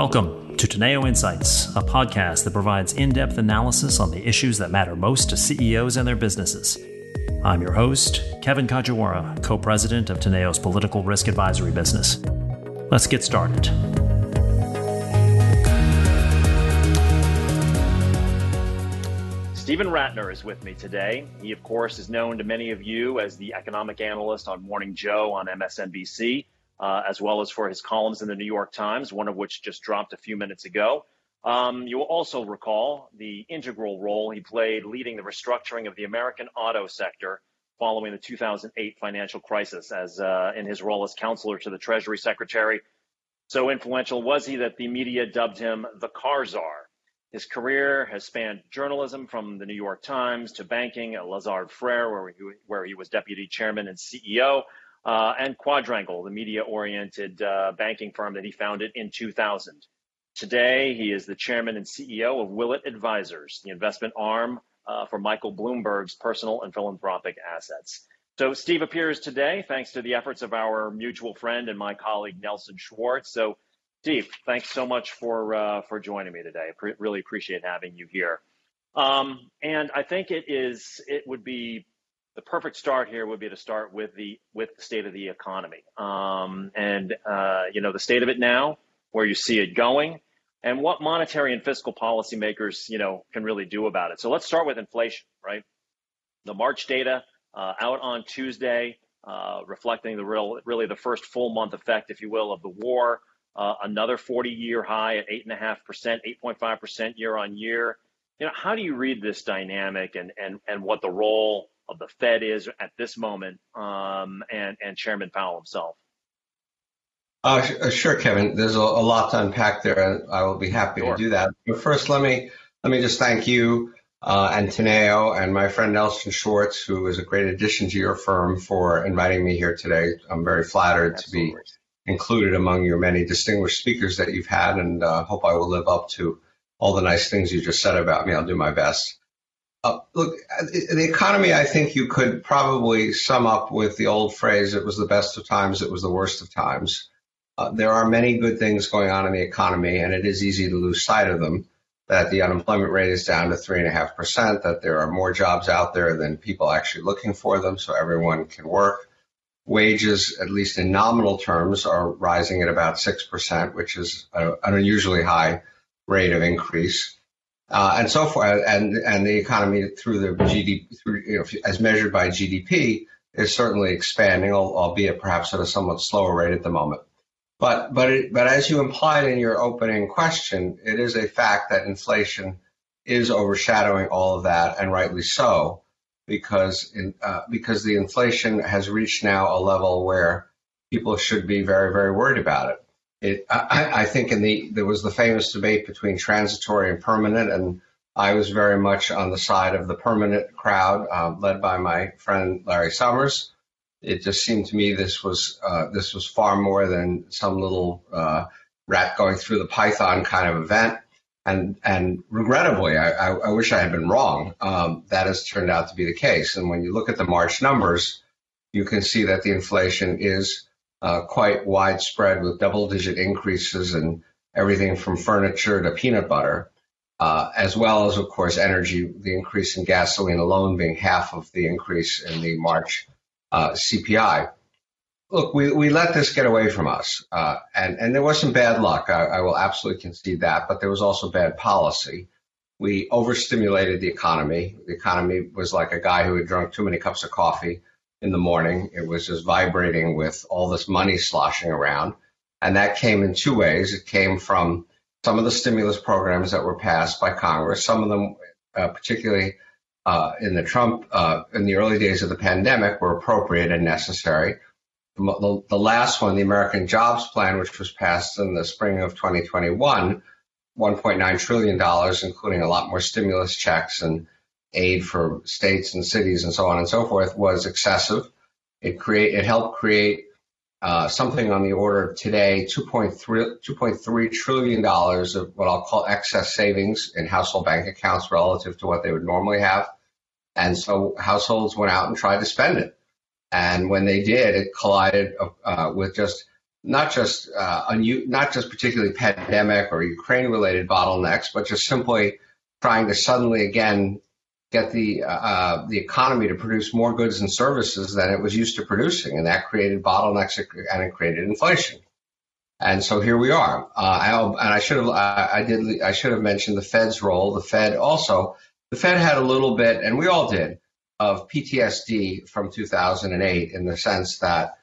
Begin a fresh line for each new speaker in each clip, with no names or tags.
Welcome to Teneo Insights, a podcast that provides in depth analysis on the issues that matter most to CEOs and their businesses. I'm your host, Kevin Kajiwara, co president of Teneo's political risk advisory business. Let's get started.
Steven Rattner is with me today. He, of course, is known to many of you as the economic analyst on Morning Joe on MSNBC uh, as well as for his columns in the New York Times, one of which just dropped a few minutes ago. Um, you will also recall the integral role he played leading the restructuring of the American auto sector following the 2008 financial crisis as uh, in his role as counselor to the Treasury Secretary. So influential was he that the media dubbed him the car czar. His career has spanned journalism from the New York Times to banking at Lazard Frères, where he, where he was deputy chairman and CEO, uh, and Quadrangle, the media oriented uh, banking firm that he founded in 2000. Today, he is the chairman and CEO of Willett Advisors, the investment arm uh, for Michael Bloomberg's personal and philanthropic assets. So, Steve appears today thanks to the efforts of our mutual friend and my colleague Nelson Schwartz. So, Steve, thanks so much for uh, for joining me today. Pre- really appreciate having you here. Um, and I think it is it would be the perfect start here would be to start with the with the state of the economy um, and uh, you know the state of it now, where you see it going, and what monetary and fiscal policymakers you know can really do about it. So let's start with inflation, right? The March data uh, out on Tuesday, uh, reflecting the real really the first full month effect, if you will, of the war. Uh, another 40-year high at eight and a half percent, 8.5 percent year on year. You know, how do you read this dynamic and and and what the role of the Fed is at this moment, um, and and Chairman Powell himself.
Uh, uh, sure, Kevin. There's a, a, lot to unpack there, and I will be happy sure. to do that. But first, let me let me just thank you uh, and Teneo and my friend Nelson Schwartz, who is a great addition to your firm, for inviting me here today. I'm very flattered Absolutely. to be included among your many distinguished speakers that you've had, and uh, hope I will live up to all the nice things you just said about me. I'll do my best. Uh, look, the economy, I think you could probably sum up with the old phrase, it was the best of times, it was the worst of times. Uh, there are many good things going on in the economy, and it is easy to lose sight of them. That the unemployment rate is down to 3.5%, that there are more jobs out there than people actually looking for them, so everyone can work. Wages, at least in nominal terms, are rising at about 6%, which is a, an unusually high rate of increase uh, and so forth. And and the economy through the GDP, through, you know, as measured by GDP, is certainly expanding, albeit perhaps at a somewhat slower rate at the moment. But but it, but as you implied in your opening question, it is a fact that inflation is overshadowing all of that, and rightly so, because in, uh, because the inflation has reached now a level where people should be very very worried about it. It, I, I, think in the there was the famous debate between transitory and permanent, and I was very much on the side of the permanent crowd, uh, led by my friend Larry Summers. It just seemed to me this was uh, this was far more than some little uh, rat going through the python kind of event. And and regrettably, I, I, I wish I had been wrong. Um, that has turned out to be the case. And when you look at the March numbers, you can see that the inflation is uh, quite widespread with double digit increases in everything from furniture to peanut butter, uh, as well as, of course, energy, the increase in gasoline alone being half of the increase in the March uh, CPI. Look, we, we let this get away from us, uh, and, and there was some bad luck. I, I will absolutely concede that, but there was also bad policy. We overstimulated the economy. The economy was like a guy who had drunk too many cups of coffee in the morning. It was just vibrating with all this money sloshing around. And that came in two ways. It came from some of the stimulus programs that were passed by Congress, some of them, uh, particularly uh, in the Trump, uh, in the early days of the pandemic, were appropriate and necessary. The, the last one, the American Jobs Plan, which was passed in the spring of 2021, $1.9 trillion, including a lot more stimulus checks and aid for states and cities and so on and so forth was excessive. It create it helped create uh, something on the order of today 2.3 2.3 trillion dollars of what I'll call excess savings in household bank accounts relative to what they would normally have, and so households went out and tried to spend it. And when they did, it collided uh, with just not just uh, un- not just particularly pandemic or Ukraine related bottlenecks, but just simply trying to suddenly again get the uh, the economy to produce more goods and services than it was used to producing, and that created bottlenecks and it created inflation. And so here we are. Uh, I, and I should have I, did I should have mentioned the Fed's role. The Fed also the Fed had a little bit, and we all did, of PTSD from 2008 in the sense that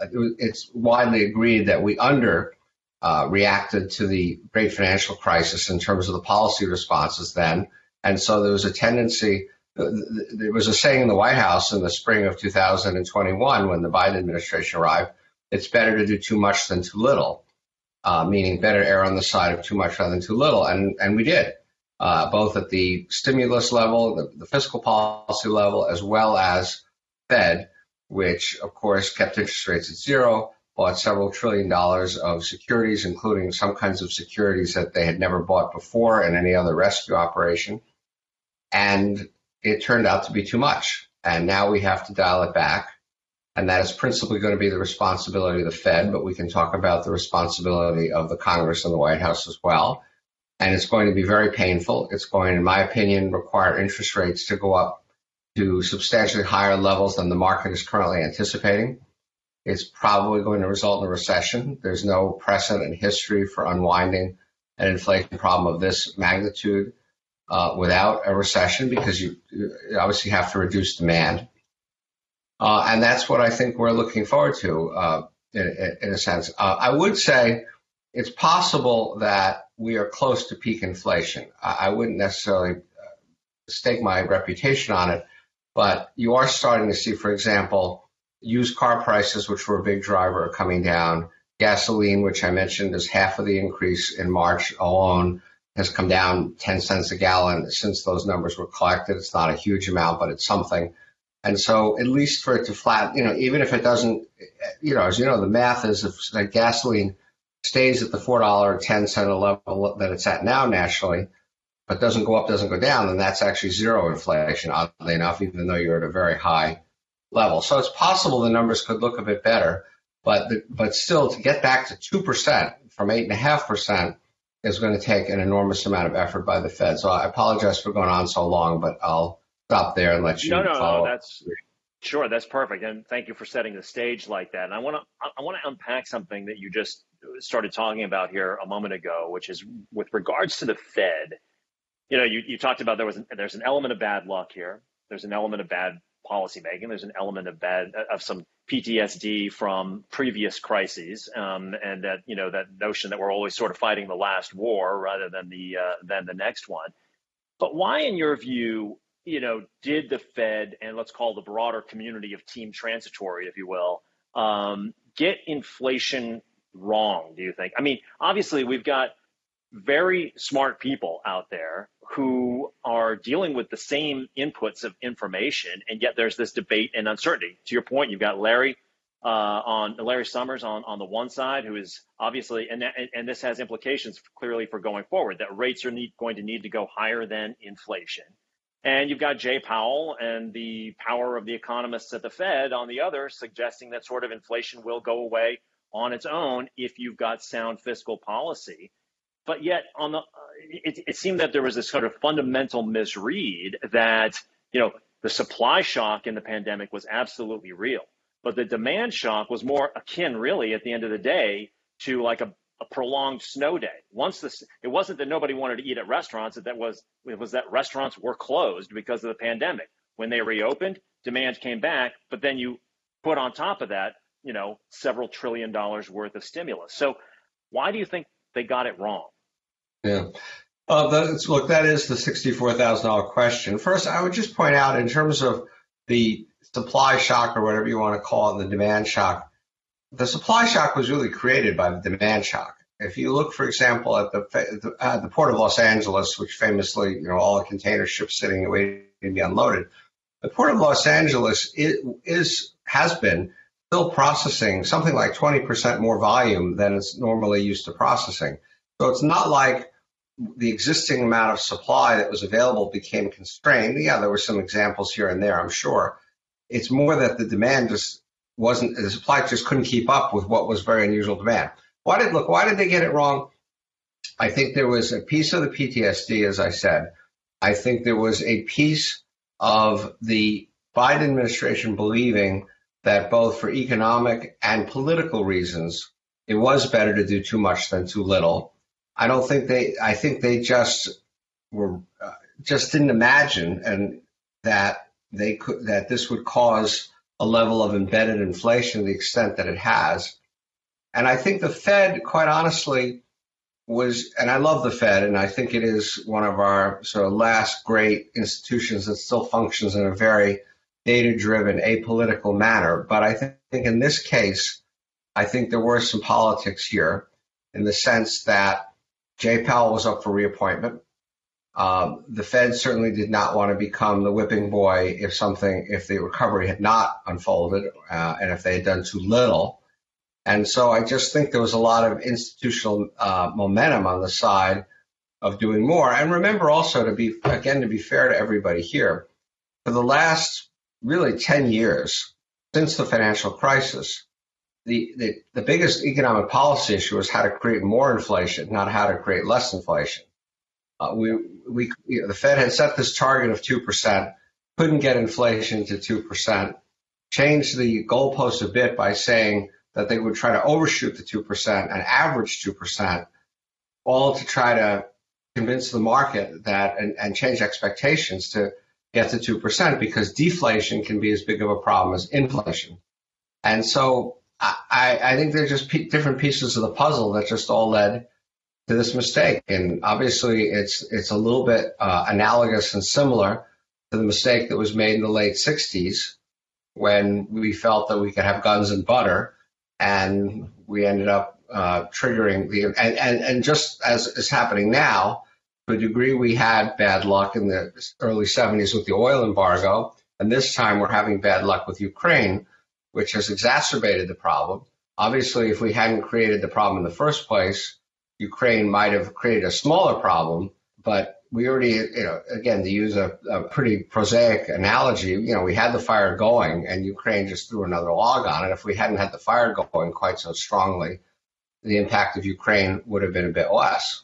it's widely agreed that we under uh, reacted to the great financial crisis in terms of the policy responses then. And so there was a tendency, there was a saying in the White House in the spring of 2021 when the Biden administration arrived it's better to do too much than too little, uh, meaning better err on the side of too much rather than too little. And, and we did, uh, both at the stimulus level, the, the fiscal policy level, as well as Fed which of course kept interest rates at zero, bought several trillion dollars of securities, including some kinds of securities that they had never bought before in any other rescue operation. And it turned out to be too much. And now we have to dial it back. And that is principally going to be the responsibility of the Fed, but we can talk about the responsibility of the Congress and the White House as well. And it's going to be very painful. It's going, in my opinion, require interest rates to go up to substantially higher levels than the market is currently anticipating. It's probably going to result in a recession. There's no precedent in history for unwinding an inflation problem of this magnitude uh, without a recession because you, you, obviously have to reduce demand. Uh, and that's what I think we're looking forward to uh, in, in, a sense. Uh, I would say it's possible that we are close to peak inflation. I, I wouldn't necessarily uh, stake my reputation on it, but you are starting to see, for example, used car prices, which were a big driver, are coming down. Gasoline, which I mentioned is half of the increase in March alone, has come down 10 cents a gallon since those numbers were collected. It's not a huge amount, but it's something. And so, at least for it to flat, you know, even if it doesn't, you know, as you know, the math is if gasoline stays at the $4.10 level that it's at now nationally, but doesn't go up, doesn't go down, then that's actually zero inflation, oddly enough, even though you're at a very high level. So it's possible the numbers could look a bit better, but the, but still to get back to two percent from eight and a half percent is going to take an enormous amount of effort by the Fed. So I apologize for going on so long, but I'll stop there and let you.
No, no,
follow.
no. That's sure. That's perfect, and thank you for setting the stage like that. And I want to I want to unpack something that you just started talking about here a moment ago, which is with regards to the Fed you know, you, you talked about there was an, there's an element of bad luck here. There's an element of bad policy making. There's an element of bad of some PTSD from previous crises, um, and that you know that notion that we're always sort of fighting the last war rather than the uh, than the next one. But why, in your view, you know, did the Fed and let's call the broader community of team transitory, if you will, um, get inflation wrong? Do you think? I mean, obviously we've got very smart people out there who are dealing with the same inputs of information, and yet there's this debate and uncertainty. To your point, you've got Larry uh, on Larry Summers on, on the one side, who is obviously, and, that, and this has implications clearly for going forward, that rates are need, going to need to go higher than inflation. And you've got Jay Powell and the power of the economists at the Fed on the other, suggesting that sort of inflation will go away on its own if you've got sound fiscal policy. But yet, on the it, it seemed that there was this sort of fundamental misread that you know the supply shock in the pandemic was absolutely real, but the demand shock was more akin, really, at the end of the day, to like a, a prolonged snow day. Once this, it wasn't that nobody wanted to eat at restaurants; that was it was that restaurants were closed because of the pandemic. When they reopened, demand came back, but then you put on top of that, you know, several trillion dollars worth of stimulus. So, why do you think they got it wrong?
Yeah. Uh, that's, look, that is the $64,000 question. First, I would just point out in terms of the supply shock or whatever you want to call it, the demand shock, the supply shock was really created by the demand shock. If you look, for example, at the, the port of Los Angeles, which famously, you know, all the container ships sitting waiting to be unloaded, the port of Los Angeles is, is has been still processing something like 20% more volume than it's normally used to processing. So it's not like the existing amount of supply that was available became constrained. Yeah, there were some examples here and there, I'm sure. It's more that the demand just wasn't the supply just couldn't keep up with what was very unusual demand. Why did look? Why did they get it wrong? I think there was a piece of the PTSD, as I said. I think there was a piece of the Biden administration believing that both for economic and political reasons, it was better to do too much than too little. I don't think they. I think they just were uh, just didn't imagine and that they could that this would cause a level of embedded inflation to the extent that it has. And I think the Fed, quite honestly, was, and I love the Fed, and I think it is one of our sort of last great institutions that still functions in a very data driven, apolitical manner. But I think in this case, I think there were some politics here in the sense that Jay Powell was up for reappointment. Um, the Fed certainly did not want to become the whipping boy if something, if the recovery had not unfolded uh, and if they had done too little. And so I just think there was a lot of institutional uh, momentum on the side of doing more. And remember also to be, again, to be fair to everybody here, for the last really 10 years since the financial crisis, the, the, the biggest economic policy issue was how to create more inflation, not how to create less inflation. Uh, we, we, you know, the Fed had set this target of 2%, couldn't get inflation to 2%, changed the goalpost a bit by saying that they would try to overshoot the 2% and average 2%, all to try to convince the market that and, and change expectations to get to 2% because deflation can be as big of a problem as inflation. And so I, I think they're just p- different pieces of the puzzle that just all led to this mistake. And obviously, it's it's a little bit uh, analogous and similar to the mistake that was made in the late 60s when we felt that we could have guns and butter, and we ended up uh, triggering the and, and and just as is happening now, to a degree we had bad luck in the early 70s with the oil embargo, and this time we're having bad luck with Ukraine, which has exacerbated the problem. Obviously, if we hadn't created the problem in the first place, Ukraine might have created a smaller problem, but we already, you know, again, to use a, a, pretty prosaic analogy, you know, we had the fire going and Ukraine just threw another log on it. If we hadn't had the fire going quite so strongly, the impact of Ukraine would have been a bit less.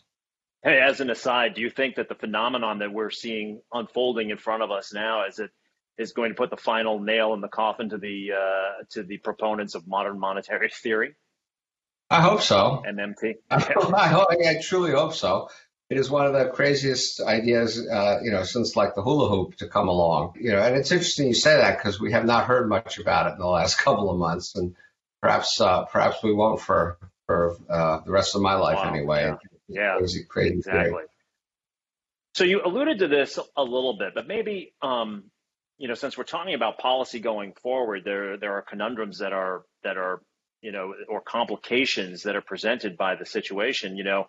Hey, as an aside, do you think that the phenomenon that we're seeing unfolding in front of us now is it is going to put the final nail in the coffin to the uh, to the proponents of modern monetary theory?
I hope so.
MMT.
I, hope, I truly hope so. It is one of the craziest ideas, uh, you know, since like the hula hoop to come along. You know, and it's interesting you say that because we have not heard much about it in the last couple of months, and perhaps uh, perhaps we won't for for uh, the rest of my life wow. anyway.
Yeah, yeah exactly. Theory. So you alluded to this a little bit, but maybe um, you know, since we're talking about policy going forward, there there are conundrums that are that are you know, or complications that are presented by the situation, you know.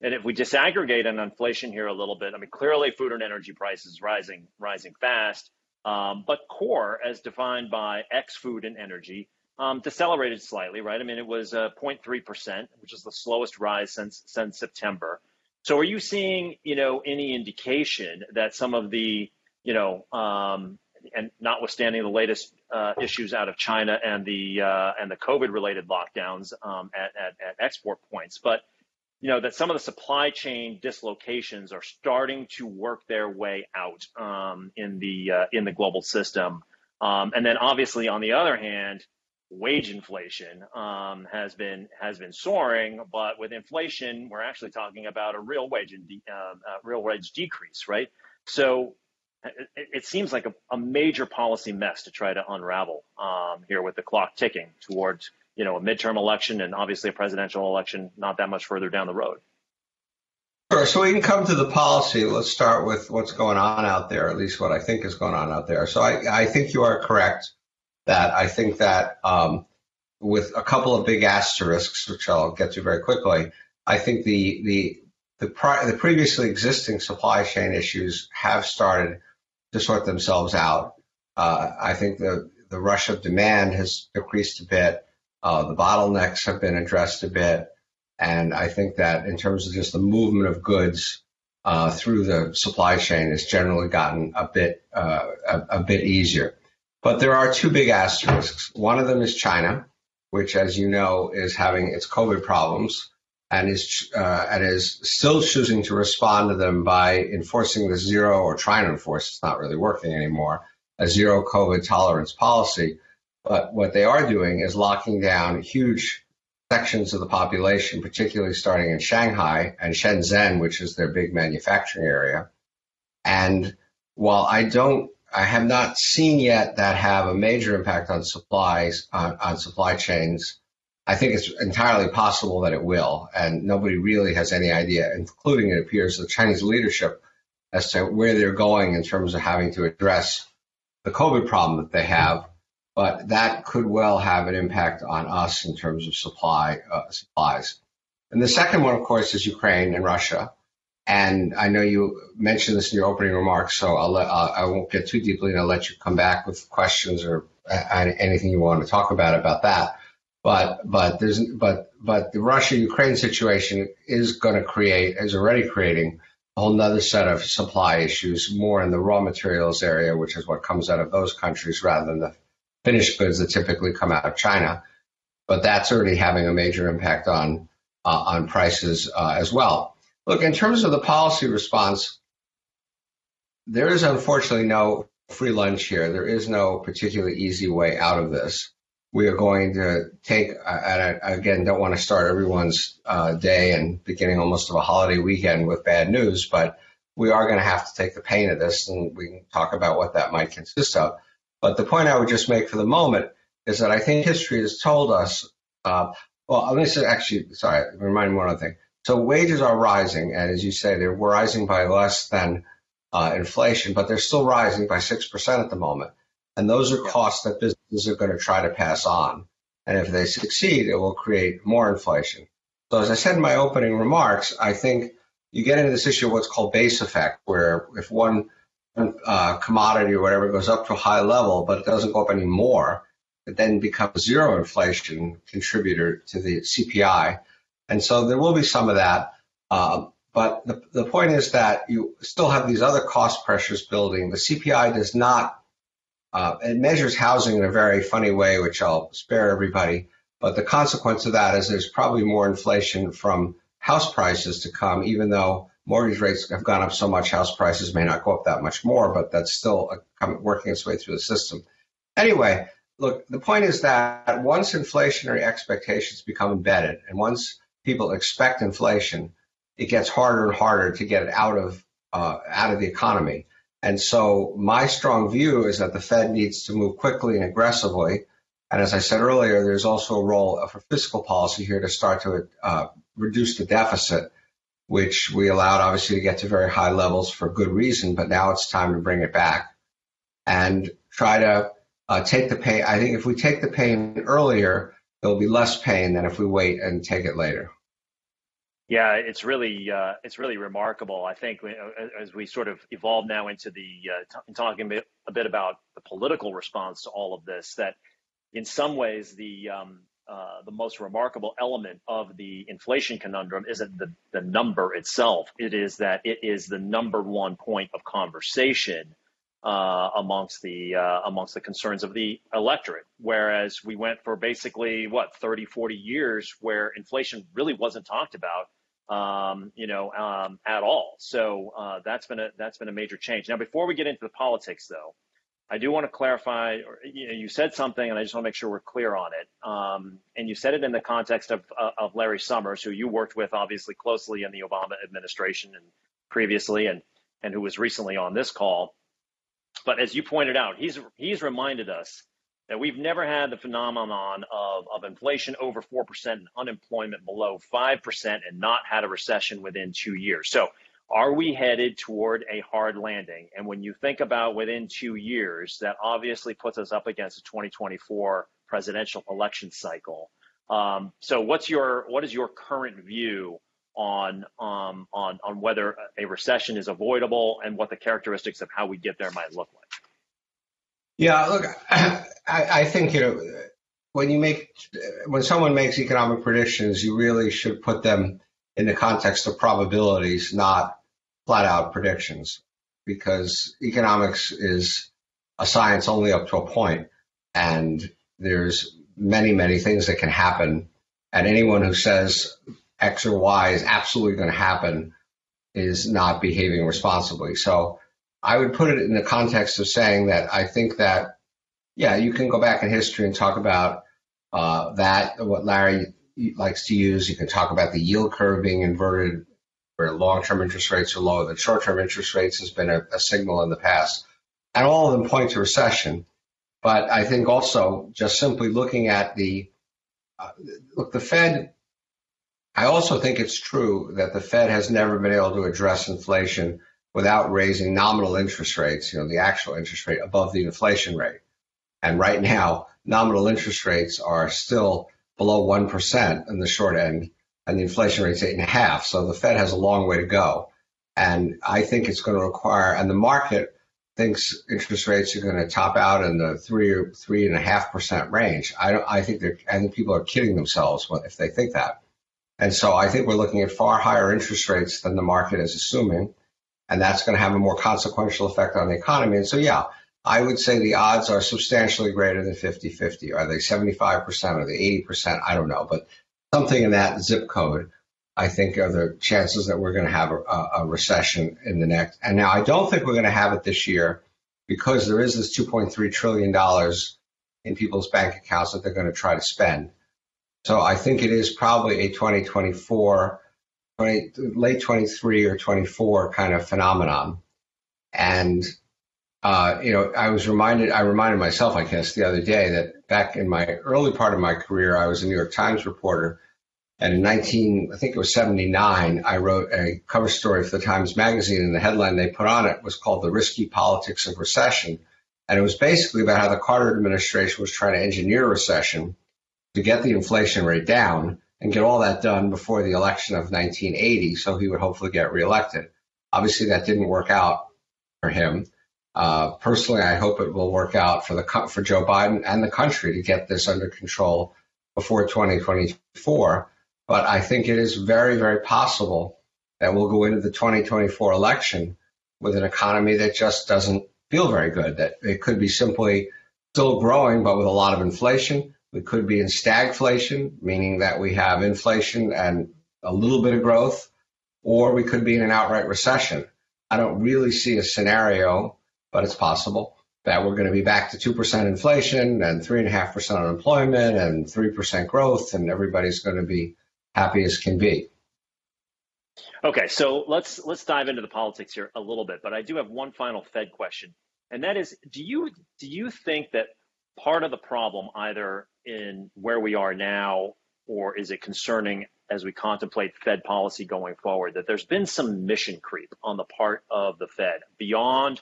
And if we disaggregate on inflation here a little bit, I mean, clearly food and energy prices rising, rising fast. Um, but core, as defined by X food and energy, um, decelerated slightly, right? I mean, it was uh, 0.3%, which is the slowest rise since since September. So, are you seeing, you know, any indication that some of the, you know, um, and notwithstanding the latest uh, issues out of China and the uh, and the COVID related lockdowns um, at, at, at, export points, but you know that some of the supply chain dislocations are starting to work their way out um, in the uh, in the global system, um, and then obviously on the other hand, wage inflation um, has been has been soaring, but with inflation, we're actually talking about a real wage and de- uh, uh, real wage decrease, right? So it, it seems like a, a, major policy mess to try to unravel um, here with the clock ticking towards you know a midterm election and obviously a presidential election not that much further down the road.
Sure. So we can come to the policy. Let's start with what's going on out there, at least what I think is going on out there. So I, I think you are correct that I think that um, with a couple of big asterisks, which I'll get to very quickly, I think the the the, pri- the previously existing supply chain issues have started to sort themselves out. Uh, I think the, the rush of demand has decreased a bit. Uh, the bottlenecks have been addressed a bit. And I think that in terms of just the movement of goods uh, through the supply chain has generally gotten a bit uh, a, a, bit easier. But there are two big asterisks. One of them is China, which, as you know, is having its COVID problems and is uh, and is still choosing to respond to them by enforcing the zero or trying to enforce. It's not really working anymore. A zero COVID tolerance policy. But what they are doing is locking down huge sections of the population, particularly starting in Shanghai and Shenzhen, which is their big manufacturing area. And while I don't, I have not seen yet that have a major impact on supplies, on, on supply chains. I think it's entirely possible that it will, and nobody really has any idea, including it appears the Chinese leadership, as to where they're going in terms of having to address the COVID problem that they have. But that could well have an impact on us in terms of supply uh, supplies. And the second one, of course, is Ukraine and Russia. And I know you mentioned this in your opening remarks, so I'll let, uh, I won't get too deeply, and I'll let you come back with questions or uh, anything you want to talk about about that. But but there's but but the Russia Ukraine situation is going to create is already creating a whole other set of supply issues, more in the raw materials area, which is what comes out of those countries rather than the finished goods that typically come out of China. But that's already having a major impact on uh, on prices uh, as well. Look, in terms of the policy response, there is unfortunately no free lunch here. There is no particularly easy way out of this. We are going to take, and I, again, don't want to start everyone's uh, day and beginning almost of a holiday weekend with bad news, but we are going to have to take the pain of this, and we can talk about what that might consist of. But the point I would just make for the moment is that I think history has told us. Uh, well, let me say, actually, sorry, remind me one other thing. So wages are rising, and as you say, they're rising by less than uh, inflation, but they're still rising by six percent at the moment. And those are costs that businesses are going to try to pass on. And if they succeed, it will create more inflation. So as I said in my opening remarks, I think you get into this issue of what's called base effect, where if one uh, commodity or whatever goes up to a high level, but it doesn't go up anymore, it then becomes zero inflation contributor to the CPI. And so there will be some of that. Uh, but the, the point is that you still have these other cost pressures building. The CPI does not, uh, it measures housing in a very funny way, which I'll spare everybody. But the consequence of that is there's probably more inflation from house prices to come, even though mortgage rates have gone up so much, house prices may not go up that much more, but that's still working its way through the system. Anyway, look, the point is that once inflationary expectations become embedded and once people expect inflation, it gets harder and harder to get it out of uh, out of the economy. And so my strong view is that the Fed needs to move quickly and aggressively. And as I said earlier, there's also a role for fiscal policy here to start to uh, reduce the deficit, which we allowed obviously to get to very high levels for good reason, but now it's time to bring it back and try to uh, take the pain. I think if we take the pain earlier, there'll be less pain than if we wait and take it later.
Yeah, it's really uh, it's really remarkable. I think uh, as we sort of evolve now into the uh, t- talking a bit, a bit, about the political response to all of this, that in some ways the um, uh, the most remarkable element of the inflation conundrum isn't the, the number itself. It is that it is the number one point of conversation uh, amongst the uh, amongst the concerns of the electorate. Whereas we went for basically what 30, 40 years where inflation really wasn't talked about, um, you know, um, at all. So uh, that's been a that's been a major change. Now, before we get into the politics, though, I do want to clarify. You, know, you said something, and I just want to make sure we're clear on it. Um, and you said it in the context of uh, of Larry Summers, who you worked with obviously closely in the Obama administration and previously, and and who was recently on this call but as you pointed out, he's he's reminded us that we've never had the phenomenon of, of inflation over 4% and unemployment below 5% and not had a recession within two years. So are we headed toward a hard landing? And when you think about within two years, that obviously puts us up against a 2024 presidential election cycle. Um, so what's your what is your current view on um, on on whether a recession is avoidable and what the characteristics of how we get there might look like.
Yeah, look, I, I think you know when you make when someone makes economic predictions, you really should put them in the context of probabilities, not flat out predictions, because economics is a science only up to a point, and there's many, many things that can happen. And anyone who says X or Y is absolutely going to happen is not behaving responsibly. So I would put it in the context of saying that I think that, yeah, you can go back in history and talk about uh, that, what Larry likes to use. You can talk about the yield curve being inverted, where long-term interest rates are lower than short-term interest rates has been a, a signal in the past. And all of them point to recession. But I think also just simply looking at the uh, look, the Fed. I also think it's true that the Fed has never been able to address inflation without raising nominal interest rates, you know, the actual interest rate above the inflation rate. And right now, nominal interest rates are still below 1% in the short end, and the inflation rate is eight and a half. So the Fed has a long way to go. And I think it's going to require, and the market thinks interest rates are going to top out in the three or three and a half percent range. I don't. I think they're. I think people are kidding themselves if they think that. And so I think we're looking at far higher interest rates than the market is assuming, and that's going to have a more consequential effect on the economy. And so yeah, I would say the odds are substantially greater than 50-50. Are they 75%? Are they 80%? I don't know, but something in that zip code. I think are the chances that we're going to have a, a, recession in the next. And now I don't think we're going to have it this year because there is this 2.3 trillion dollars in people's bank accounts that they're going to try to spend. So I think it is probably a 2024, 20, late 23 or 24 kind of phenomenon. And uh, you know, I was reminded, I reminded myself, I guess, the other day that back in my early part of my career, I was a New York Times reporter and in 19, I think it was 79, I wrote a cover story for the Times Magazine, and the headline they put on it was called The Risky Politics of Recession. And it was basically about how the Carter administration was trying to engineer a recession to get the inflation rate down and get all that done before the election of 1980 so he would hopefully get reelected. Obviously, that didn't work out for him. Uh, personally, I hope it will work out for the for Joe Biden and the country to get this under control before 2024. But I think it is very, very possible that we'll go into the 2024 election with an economy that just doesn't feel very good, that it could be simply still growing, but with a lot of inflation. We could be in stagflation, meaning that we have inflation and a little bit of growth, or we could be in an outright recession. I don't really see a scenario, but it's possible that we're going to be back to 2% inflation and 3.5% unemployment and 3% growth, and everybody's going to be happy as can be.
Okay, so let's let's dive into the politics here a little bit, but I do have one final Fed question, and that is, do you do you think that part of the problem, either in where we are now, or is it concerning as we contemplate Fed policy going forward, that there's been some mission creep on the part of the Fed beyond,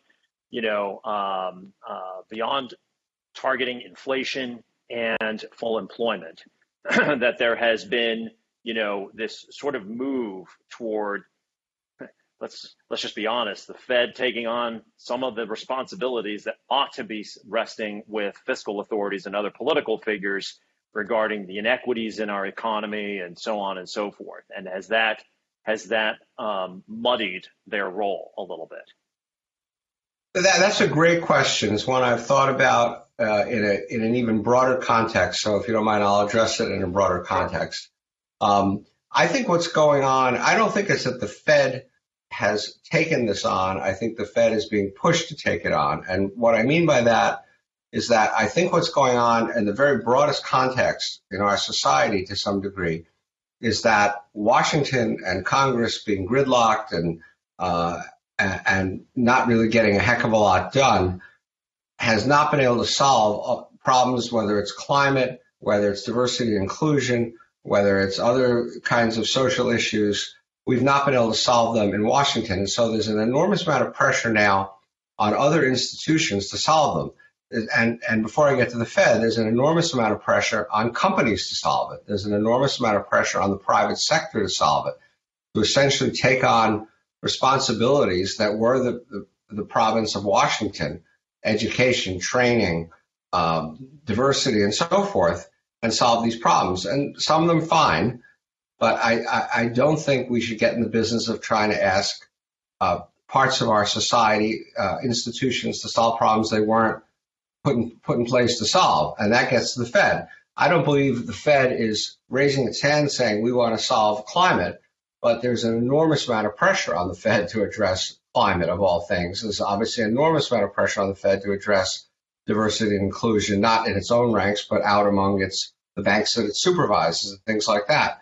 you know, um, uh, beyond targeting inflation and full employment, that there has been you know, this sort of move toward let's let's just be honest, the Fed taking on some of the responsibilities that ought to be resting with fiscal authorities and other political figures regarding the inequities in our economy and so on and so forth. And has that has that um, muddied their role a little bit?
That, that's a great question. It's one I've thought about uh, in a in an even broader context. So if you don't mind, I'll address it in a broader context. Um, I think what's going on, I don't think it's that the Fed has taken this on. I think the Fed is being pushed to take it on. And what I mean by that is that I think what's going on in the very broadest context in our society to some degree is that Washington and Congress being gridlocked and uh, and not really getting a heck of a lot done has not been able to solve uh, problems, whether it's climate, whether it's diversity and inclusion, whether it's other kinds of social issues, we've not been able to solve them in Washington. And so there's an enormous amount of pressure now on other institutions to solve them. And, and before I get to the Fed, there's an enormous amount of pressure on companies to solve it. There's an enormous amount of pressure on the private sector to solve it, to essentially take on responsibilities that were the, the, the province of Washington, education, training, um, diversity, and so forth, and solve these problems. And some of them fine, but I, I, I don't think we should get in the business of trying to ask uh, parts of our society, uh, institutions to solve problems they weren't put in, put in place to solve, and that gets to the Fed. I don't believe the Fed is raising its hand saying we want to solve climate, but there's an enormous amount of pressure on the Fed to address climate of all things. There's obviously an enormous amount of pressure on the Fed to address diversity and inclusion, not in its own ranks, but out among its the banks that it supervises and things like that.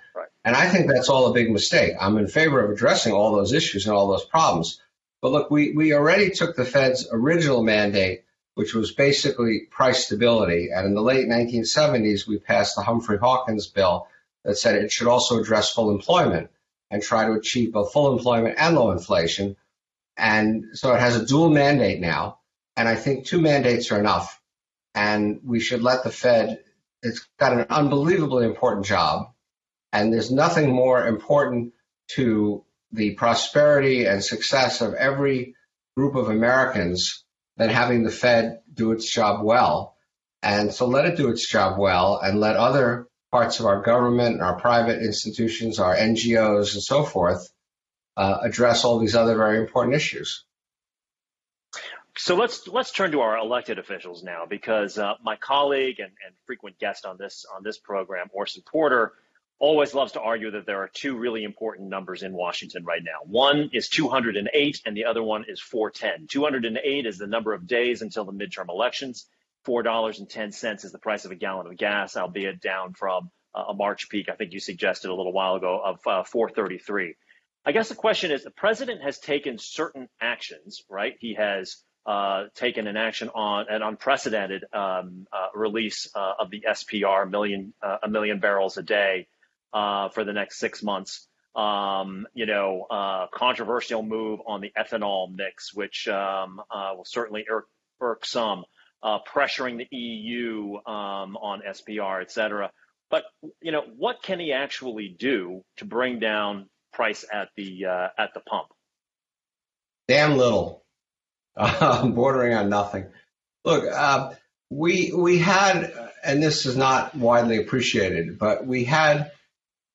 And I think that's all a big mistake. I'm in favor of addressing all those issues and all those problems. But look, we, we already took the Fed's original mandate, which was basically price stability. And in the late 1970s, we passed the Humphrey Hawkins bill that said it should also address full employment and try to achieve both full employment and low inflation. And so it has a dual mandate now. And I think two mandates are enough. And we should let the Fed, it's got an unbelievably important job. And there's nothing more important to the prosperity and success of every group of Americans than having the Fed do its job well. And so let it do its job well and let other parts of our government, our private institutions, our NGOs, and so forth uh, address all these other very important issues.
So let's let's turn to our elected officials now, because uh, my colleague and, and frequent guest on this on this program, Orson Porter, always loves to argue that there are two really important numbers in Washington right now. One is 208 and the other one is 410. 208 is the number of days until the midterm elections. $4.10 is the price of a gallon of gas, albeit down from uh, a March peak, I think you suggested a little while ago, of uh, 433. I guess the question is the president has taken certain actions, right? He has uh, taken an action on an unprecedented um, uh, release uh, of the SPR, million, a million barrels a day uh, for the next six months. Um, you know, uh, controversial move on the ethanol mix, which um, uh, will certainly irk, irk some, uh, pressuring the EU um, on SPR, et cetera. But you know, what can he actually do to bring down price at the uh, at the pump?
Damn little, bordering on nothing. Look, uh, we we had, and this is not widely appreciated, but we had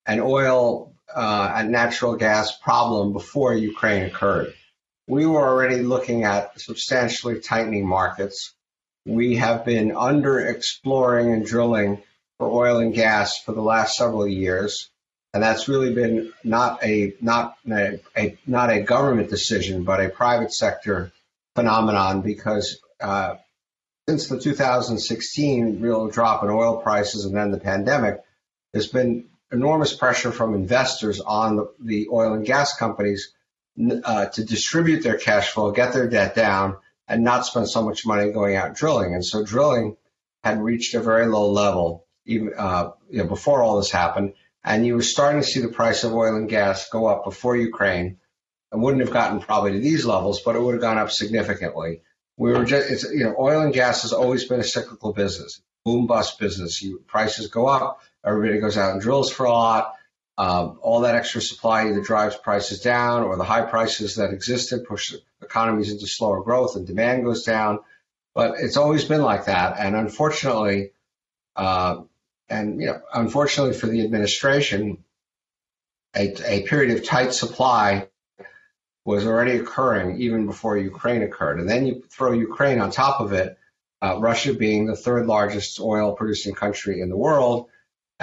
an oil uh, and natural gas problem before Ukraine occurred. We were already looking at substantially tightening markets. We have been under exploring and drilling for oil and gas for the last several years, and that's really been not a not a, a not a government decision, but a private sector phenomenon because uh, since the 2016 real drop in oil prices and then the pandemic, there's been enormous pressure from investors on the, the oil and gas companies uh, to distribute their cash flow, get their debt down, and not spend so much money going out drilling. And so drilling had reached a very low level even uh, you know, before all this happened. And you were starting to see the price of oil and gas go up before Ukraine. It wouldn't have gotten probably to these levels, but it would have gone up significantly. We were just, you know, oil and gas has always been a cyclical business, boom bust business. You, prices go up, Everybody goes out and drills for a lot. Um, all that extra supply either drives prices down or the high prices that existed push economies into slower growth and demand goes down. But it's always been like that. And unfortunately, uh, and you know, unfortunately for the administration, a, a period of tight supply was already occurring even before Ukraine occurred. And then you throw Ukraine on top of it, uh, Russia being the third largest oil producing country in the world,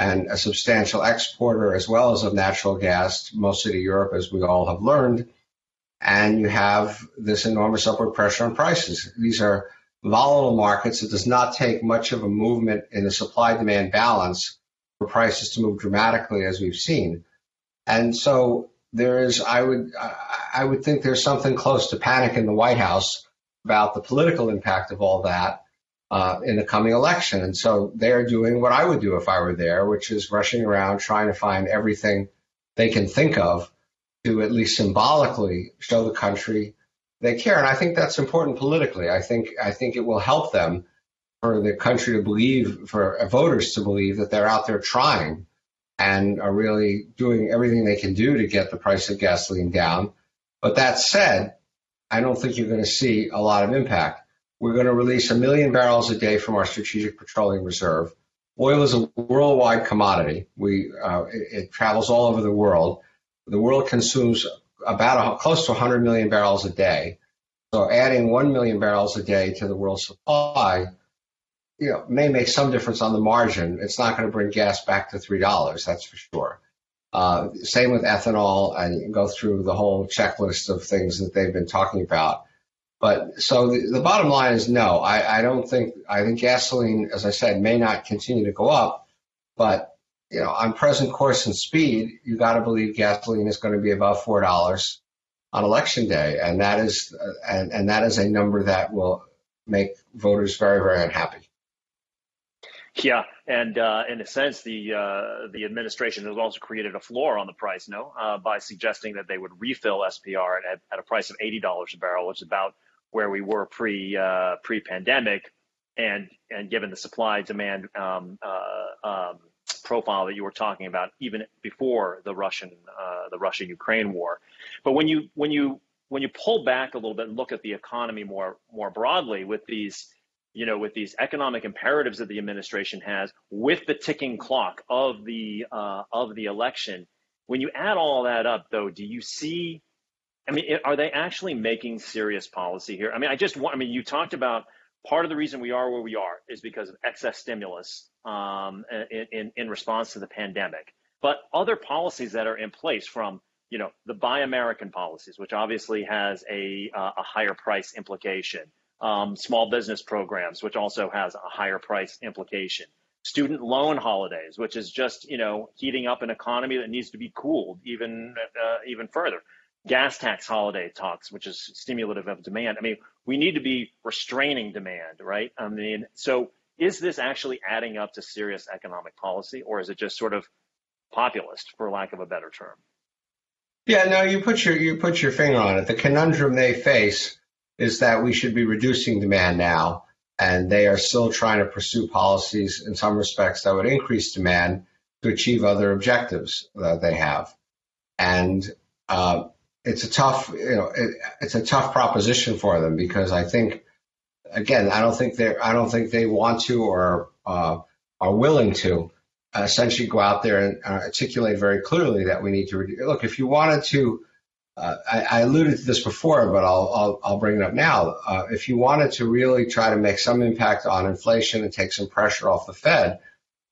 and a substantial exporter as well as of natural gas, mostly to Europe, as we all have learned. And you have this enormous upward pressure on prices. These are volatile markets. It does not take much of a movement in the supply demand balance for prices to move dramatically, as we've seen. And so there is, I would, I would think there's something close to panic in the White House about the political impact of all that uh, in the coming election. And so they're doing what I would do if I were there, which is rushing around trying to find everything they can think of to at least symbolically show the country they care. And I think that's important politically. I think I think it will help them for the country to believe, for voters to believe that they're out there trying and are really doing everything they can do to get the price of gasoline down. But that said, I don't think you're going to see a lot of impact. We're going to release a million barrels a day from our strategic petroleum reserve. Oil is a worldwide commodity. We uh, it, it, travels all over the world. The world consumes about a, close to 100 million barrels a day. So adding 1 million barrels a day to the world supply you know, may make some difference on the margin. It's not going to bring gas back to three dollars, that's for sure. Uh, same with ethanol, and go through the whole checklist of things that they've been talking about. But so the, the bottom line is no. I, I don't think I think gasoline, as I said, may not continue to go up, but you know, on present course and speed, you got to believe gasoline is going to be above four dollars on election day, and that is uh, and, and that is a number that will make voters very very unhappy.
Yeah, and uh, in a sense, the uh, the administration has also created a floor on the price, no, uh, by suggesting that they would refill SPR at, at a price of eighty dollars a barrel, which is about where we were pre uh, pre pandemic, and and given the supply demand um, uh, um, profile that you were talking about, even before the Russian uh, the Russia Ukraine war, but when you when you when you pull back a little bit and look at the economy more more broadly with these you know, with these economic imperatives that the administration has, with the ticking clock of the uh, of the election, when you add all that up, though, do you see? I mean, are they actually making serious policy here? I mean, I just want. I mean, you talked about part of the reason we are where we are is because of excess stimulus um, in, in in response to the pandemic, but other policies that are in place from you know the Buy American policies, which obviously has a uh, a higher price implication um, small business programs, which also has a higher price implication. Student loan holidays, which is just you know heating up an economy that needs to be cooled even uh, even further. Gas tax holiday talks, which is stimulative of demand. I mean, we need to be restraining demand, right? I mean, so is this actually adding up to serious economic policy, or is it just sort of populist, for lack of a better term?
Yeah, no, you put your you put your finger on it. The conundrum they face is that we should be reducing demand now, and they are still trying to pursue policies in some respects that would increase demand to achieve other objectives that they have. And uh, it's a tough, you know, it, it's a tough proposition for them because I think, again, I don't think they, I don't think they want to or uh, are willing to essentially go out there and articulate very clearly that we need to look. If you wanted to uh, I, I, alluded to this before, but I'll, I'll, I'll bring it up now. Uh, if you wanted to really try to make some impact on inflation and take some pressure off the Fed,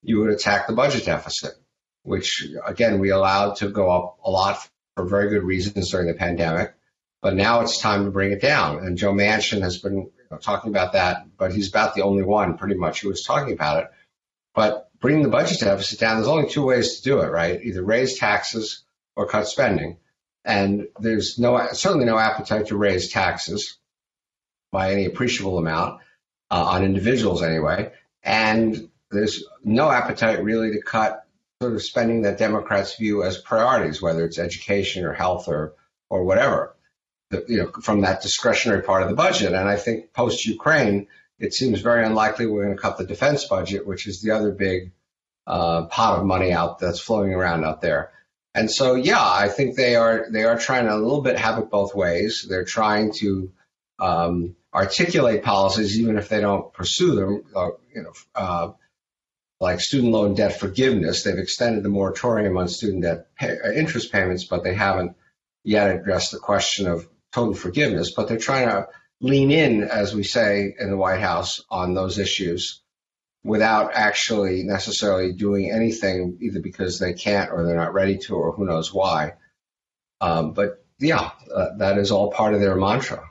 you would attack the budget deficit, which again we allowed to go up a lot for very good reasons during the pandemic. But now it's time to bring it down. And Joe Manchin has been you know, talking about that, but he's about the only one pretty much who was talking about it. But bringing the budget deficit down, there's only two ways to do it, right? Either raise taxes or cut spending and there's no certainly no appetite to raise taxes by any appreciable amount uh, on individuals anyway, and there's no appetite really to cut sort of spending that Democrats view as priorities, whether it's education or health or or whatever, the, you know, from that discretionary part of the budget. And I think post Ukraine, it seems very unlikely we're going to cut the defense budget, which is the other big uh, pot of money out that's flowing around out there. And so, yeah, I think they are they are trying to a little bit have it both ways. They're trying to um, articulate policies, even if they don't pursue them. Uh, you know, uh, like student loan debt forgiveness, they've extended the moratorium on student debt pay, uh, interest payments, but they haven't yet addressed the question of total forgiveness. But they're trying to lean in, as we say in the White House, on those issues without actually necessarily doing anything, either because they can't or they're not ready to, or who knows why. Um, but yeah, uh, that is all part of their mantra.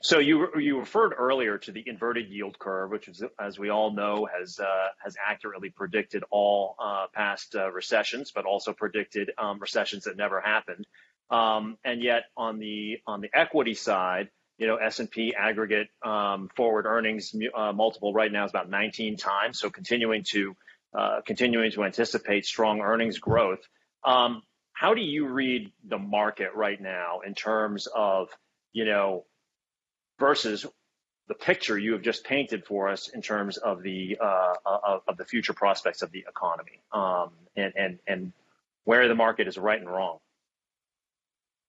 So you you referred earlier to the inverted yield curve, which is, as we all know, has uh, has accurately predicted all uh, past uh, recessions, but also predicted um, recessions that never happened. Um, and yet, on the on the equity side, you know, S&P aggregate um, forward earnings uh, multiple right now is about 19 times. So continuing to uh, continuing to anticipate strong earnings growth. Um, how do you read the market right now in terms of, you know, versus the picture you have just painted for us in terms of the uh, of, of, the future prospects of the economy um, and and and where the market is right and wrong?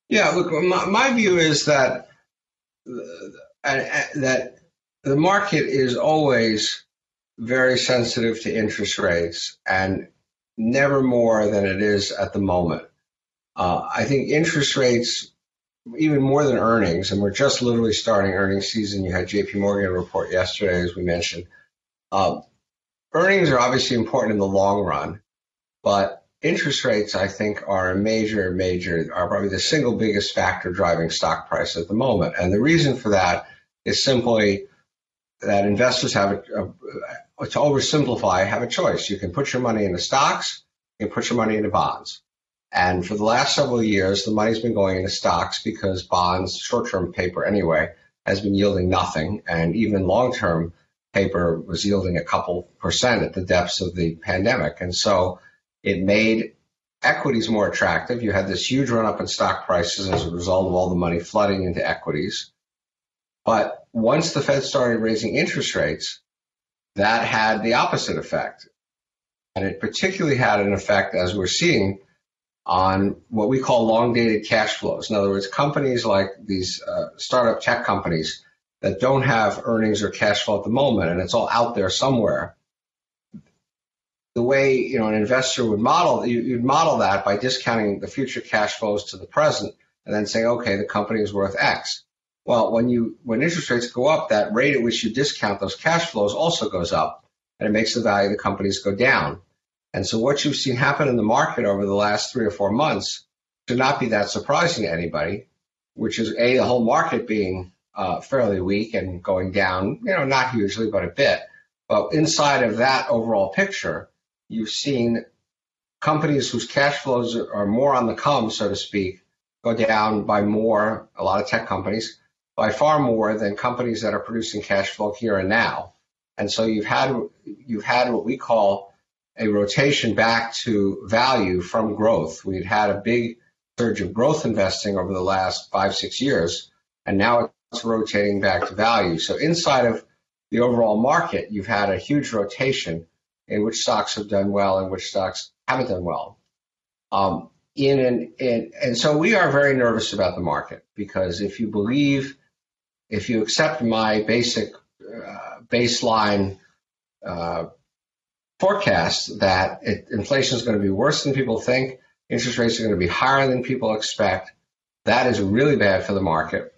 Yeah, look, my, my view is that that the market is always very sensitive to interest rates and never more than it is at the moment. Uh, I think interest rates even more than earnings, and we're just literally starting earnings season. You had JP Morgan report yesterday, as we mentioned. Um, earnings are obviously important in the long run, but interest rates, I think, are a major, major, are probably the single biggest factor driving stock price at the moment. And the reason for that is simply that investors have, a, a, to oversimplify, have a choice. You can put your money into stocks, you can put your money into bonds. And for the last several years, the money's been going into stocks because bonds, short term paper anyway, has been yielding nothing. And even long term paper was yielding a couple percent at the depths of the pandemic. And so it made equities more attractive. You had this huge run up in stock prices as a result of all the money flooding into equities. But once the Fed started raising interest rates, that had the opposite effect. And it particularly had an effect, as we're seeing, on what we call long dated cash flows. In other words, companies like these uh, startup tech companies that don't have earnings or cash flow at the moment, and it's all out there somewhere. The way you know an investor would model you'd model that by discounting the future cash flows to the present, and then saying, okay, the company is worth X. Well, when you when interest rates go up, that rate at which you discount those cash flows also goes up, and it makes the value of the companies go down. And so what you've seen happen in the market over the last three or four months should not be that surprising to anybody, which is a the whole market being uh, fairly weak and going down, you know, not hugely, but a bit. But inside of that overall picture, you've seen companies whose cash flows are more on the come, so to speak, go down by more, a lot of tech companies, by far more than companies that are producing cash flow here and now. And so you've had you've had what we call a rotation back to value from growth. We'd had a big surge of growth investing over the last five, six years, and now it's rotating back to value. So inside of the overall market, you've had a huge rotation in which stocks have done well and which stocks haven't done well. Um, in an, in, and so we are very nervous about the market because if you believe, if you accept my basic uh, baseline uh, forecast that it, inflation is going to be worse than people think, interest rates are going to be higher than people expect. That is really bad for the market.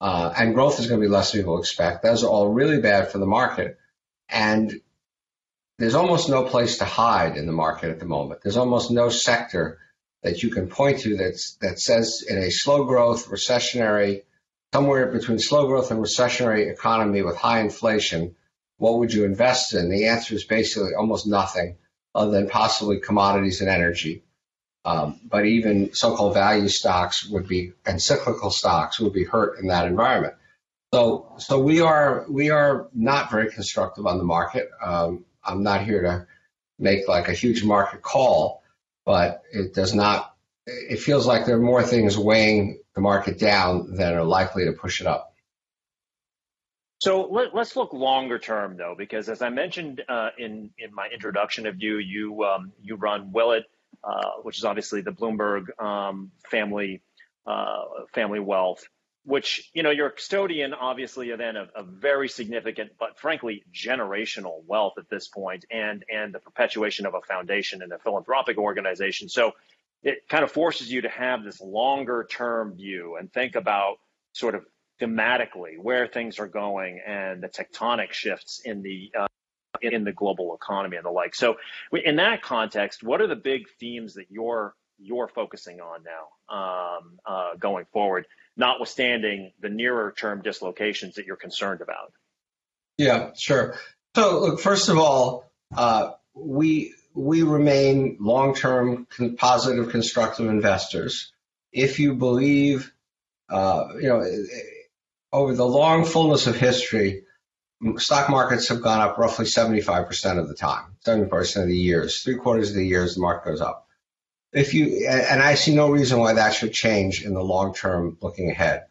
Uh, and growth is going to be less than people expect. Those are all really bad for the market. And there's almost no place to hide in the market at the moment. There's almost no sector that you can point to that's, that says in a slow growth, recessionary, somewhere between slow growth and recessionary economy with high inflation, what would you invest in? The answer is basically almost nothing other than possibly commodities and energy. Um, but even so-called value stocks would be and cyclical stocks would be hurt in that environment. So, so we are we are not very constructive on the market. Um, I'm not here to make like a huge market call, but it does not. It feels like there are more things weighing the market down than are likely to push it up.
So let, us look longer term, though, because as I mentioned uh, in in my introduction of you, you um, you run Willet, uh, which is obviously the Bloomberg um, family uh, family wealth, which you know you're a custodian, obviously, then of a very significant, but frankly generational wealth at this point, and and the perpetuation of a foundation and a philanthropic organization. So it kind of forces you to have this longer term view and think about sort of thematically where things are going and the tectonic shifts in the uh, in the global economy and the like. So, in that context, what are the big themes that you're you're focusing on now um, uh, going forward, notwithstanding the nearer term dislocations that you're concerned about?
Yeah, sure. So, look, first of all, uh, we we remain long term positive, constructive investors. If you believe, uh, you know over the long fullness of history, stock markets have gone up roughly 75% of the time, 70% of the years, three quarters of the years, the market goes up. If you, and I see no reason why that should change in the long term looking ahead.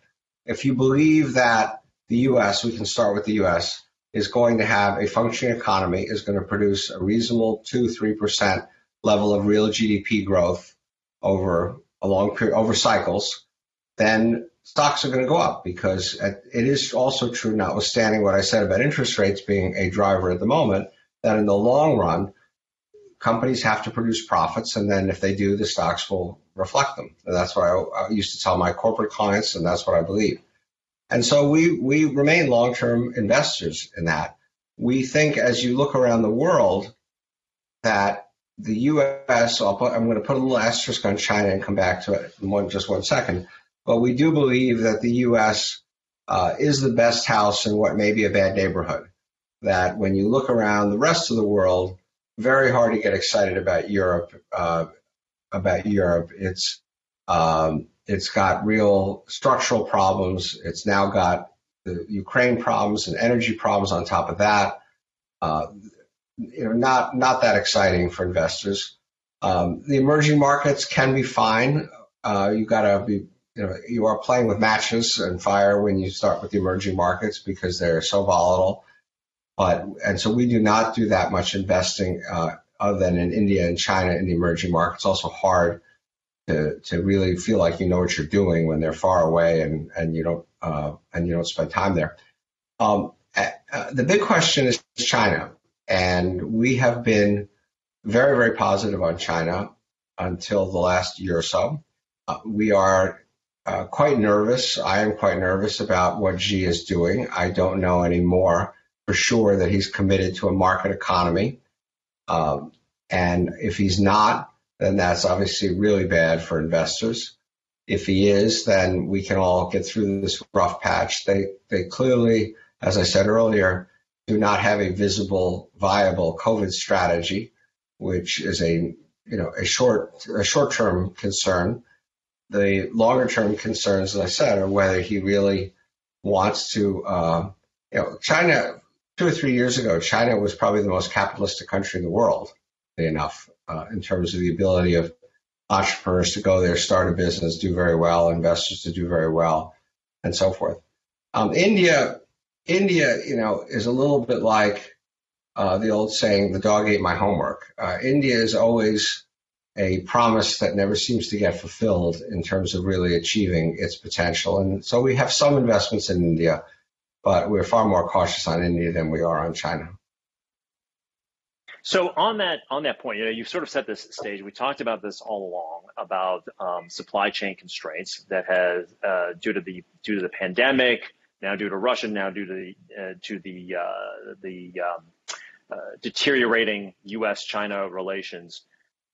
If you believe that the U.S., we can start with the U.S., is going to have a functioning economy, is going to produce a reasonable two, three percent level of real GDP growth over a long period, over cycles, then stocks are going to go up because it is also true, notwithstanding what I said about interest rates being a driver at the moment, that in the long run, companies have to produce profits, and then if they do, the stocks will reflect them. And that's what I, I used to tell my corporate clients, and that's what I believe. And so we we remain long-term investors in that. We think as you look around the world that the U.S. I'll put, I'm going to put a little asterisk on China and come back to it in one just one second. But we do believe that the U.S. Uh, is the best house in what may be a bad neighborhood. That when you look around the rest of the world, very hard to get excited about Europe. Uh, about Europe, it's um, it's got real structural problems. It's now got the Ukraine problems and energy problems on top of that. Uh, you know, not not that exciting for investors. Um, the emerging markets can be fine. Uh, you got to be, you know, you are playing with matches and fire when you start with the emerging markets because they're so volatile. But and so we do not do that much investing uh, other than in India and China in the emerging markets. It's also hard to to really feel like you know what you're doing when they're far away and and you don't uh, and you don't spend time there. Um, uh, the big question is China, and we have been very very positive on China until the last year or so. Uh, we are uh, quite nervous. I am quite nervous about what Xi is doing. I don't know anymore for sure that he's committed to a market economy. Um, and if he's not, then that's obviously really bad for investors. If he is, then we can all get through this rough patch. They they clearly, as I said earlier, do not have a visible, viable COVID strategy, which is a you know a short a short term concern. The longer term concerns, as I said, are whether he really wants to. Uh, you know, China two or three years ago, China was probably the most capitalistic country in the world. Enough uh, in terms of the ability of entrepreneurs to go there, start a business, do very well, investors to do very well, and so forth. Um, India, India, you know, is a little bit like uh, the old saying, "The dog ate my homework." Uh, India is always a promise that never seems to get fulfilled in terms of really achieving its potential, and so we have some investments in India, but we're far more cautious on India than we are on China.
So on that on that point, you know, you've sort of set this stage. We talked about this all along about um, supply chain constraints that has uh, due to the due to the pandemic, now due to Russia, now due to the uh, to the uh, the um, uh, deteriorating U.S.-China relations.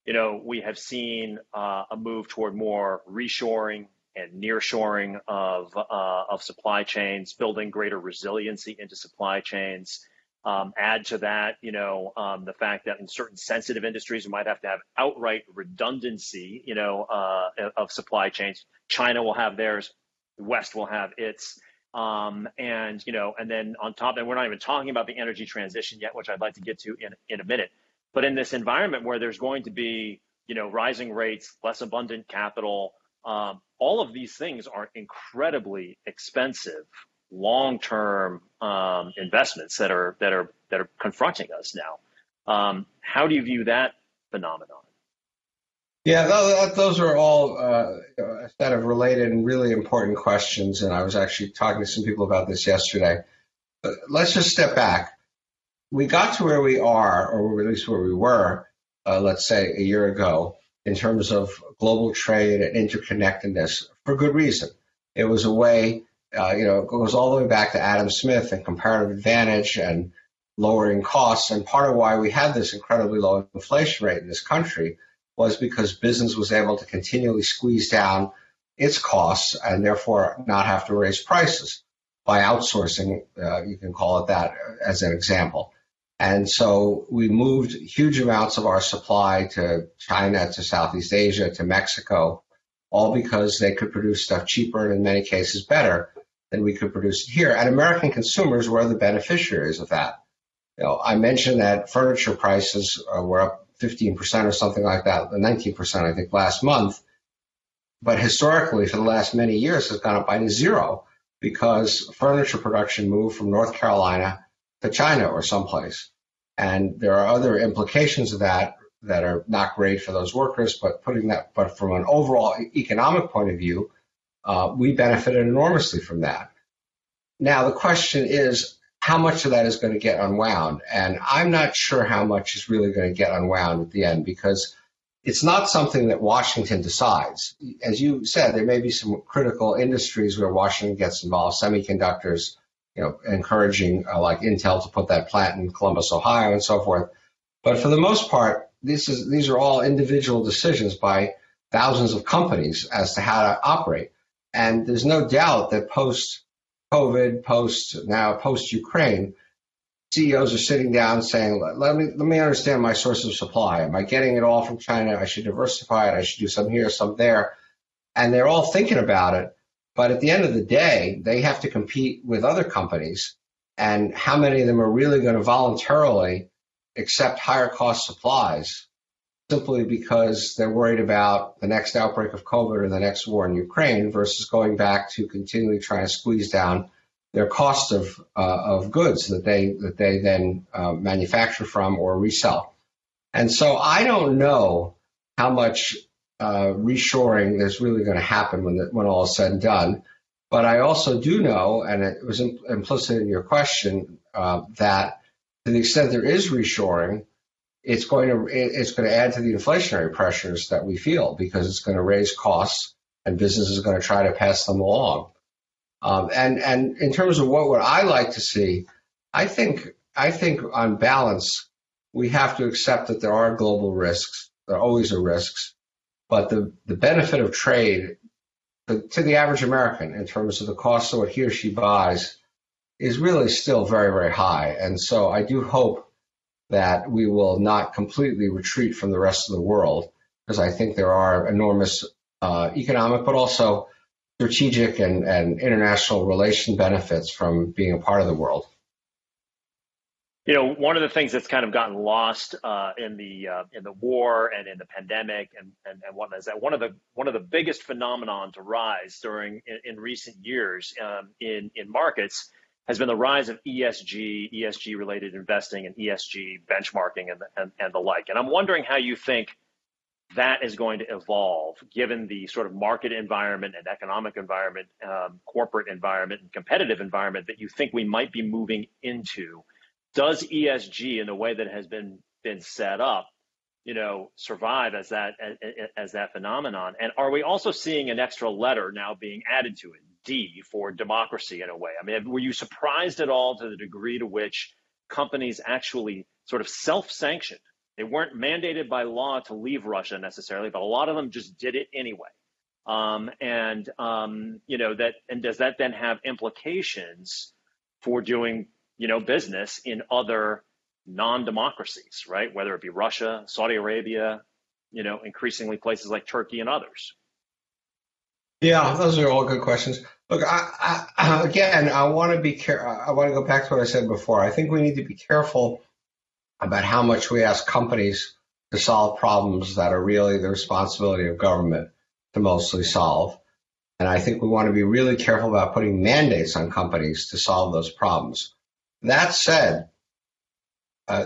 You know, we have seen uh, a move toward more reshoring and nearshoring of uh, of supply chains, building greater resiliency into supply chains. Um, add to that, you know, um, the fact that in certain sensitive industries, we might have to have outright redundancy, you know, uh, of supply chains. China will have theirs, the West will have its. Um, and you know, and then on top, and we're not even talking about the energy transition yet, which I'd like to get to in in a minute. But in this environment where there's going to be, you know, rising rates, less abundant capital, um, all of these things are incredibly expensive long-term um, investments that are that are that are confronting us now. Um, how do you view that phenomenon?
Yeah, those are all uh, a set of related and really important questions. And I was actually talking to some people about this yesterday. But let's just step back. We got to where we are, or at least where we were, uh, let's say a year ago, in terms of global trade and interconnectedness for good reason. It was a way uh, you know, it goes all the way back to Adam Smith and comparative advantage and lowering costs. And part of why we had this incredibly low inflation rate in this country was because business was able to continually squeeze down its costs and therefore not have to raise prices by outsourcing. Uh, you can call it that as an example. And so we moved huge amounts of our supply to China, to Southeast Asia, to Mexico, all because they could produce stuff cheaper and in many cases better than we could produce it here. And American consumers were the beneficiaries of that. You know, I mentioned that furniture prices uh, were up 15% or something like that, 19% I think last month. But historically, for the last many years, has gone up by zero because furniture production moved from North Carolina to China or someplace. And there are other implications of that that are not great for those workers, but putting that, but from an overall economic point of view, uh, we benefited enormously from that. Now, the question is, how much of that is going to get unwound. And I'm not sure how much is really going to get unwound at the end because it's not something that Washington decides. As you said, there may be some critical industries where Washington gets involved, semiconductors, you know, encouraging uh, like Intel to put that plant in Columbus, Ohio, and so forth. But for the most part, this is these are all individual decisions by thousands of companies as to how to operate. And there's no doubt that post COVID, post now post Ukraine, CEOs are sitting down saying, let me let me understand my source of supply. Am I getting it all from China? I should diversify it. I should do some here, some there. And they're all thinking about it. But at the end of the day, they have to compete with other companies. And how many of them are really going to voluntarily accept higher cost supplies simply because they're worried about the next outbreak of COVID or the next war in Ukraine versus going back to continually trying to squeeze down their cost of uh, of goods that they that they then uh, manufacture from or resell. And so I don't know how much uh, reshoring there's really going to happen when the, when all is said and done. But I also do know, and it was implicit in your question, uh, that to the extent there is reshoring, it's going to it's going to add to the inflationary pressures that we feel because it's going to raise costs and businesses are going to try to pass them along. Um, and and in terms of what would I like to see, I think I think on balance we have to accept that there are global risks. There always are risks, but the the benefit of trade to, to the average American in terms of the cost of what he or she buys is really still very very high. And so I do hope that we will not completely retreat from the rest of the world because I think there are enormous uh, economic but also strategic and, and international relation benefits from being a part of the world.
You know, one of the things that's kind of gotten lost uh, in the uh, in the war and in the pandemic and, and and whatnot is that one of the one of the biggest phenomenon to rise during in, in recent years um, in in markets has been the rise of ESG, ESG related investing, and ESG benchmarking and, and and the like. And I'm wondering how you think that is going to evolve given the sort of market environment and economic environment, um, corporate environment, and competitive environment that you think we might be moving into. Does ESG, in the way that has been been set up, you know, survive as that as, as that phenomenon? And are we also seeing an extra letter now being added to it, D for democracy in a way? I mean, were you surprised at all to the degree to which companies actually sort of self-sanctioned they weren't mandated by law to leave Russia necessarily, but a lot of them just did it anyway. Um, and um, you know that, and does that then have implications for doing you know business in other non-democracies, right? Whether it be Russia, Saudi Arabia, you know, increasingly places like Turkey and others.
Yeah, those are all good questions. Look, I, I, again, I want to be care. I want to go back to what I said before. I think we need to be careful about how much we ask companies to solve problems that are really the responsibility of government to mostly solve. And I think we want to be really careful about putting mandates on companies to solve those problems. That said, uh,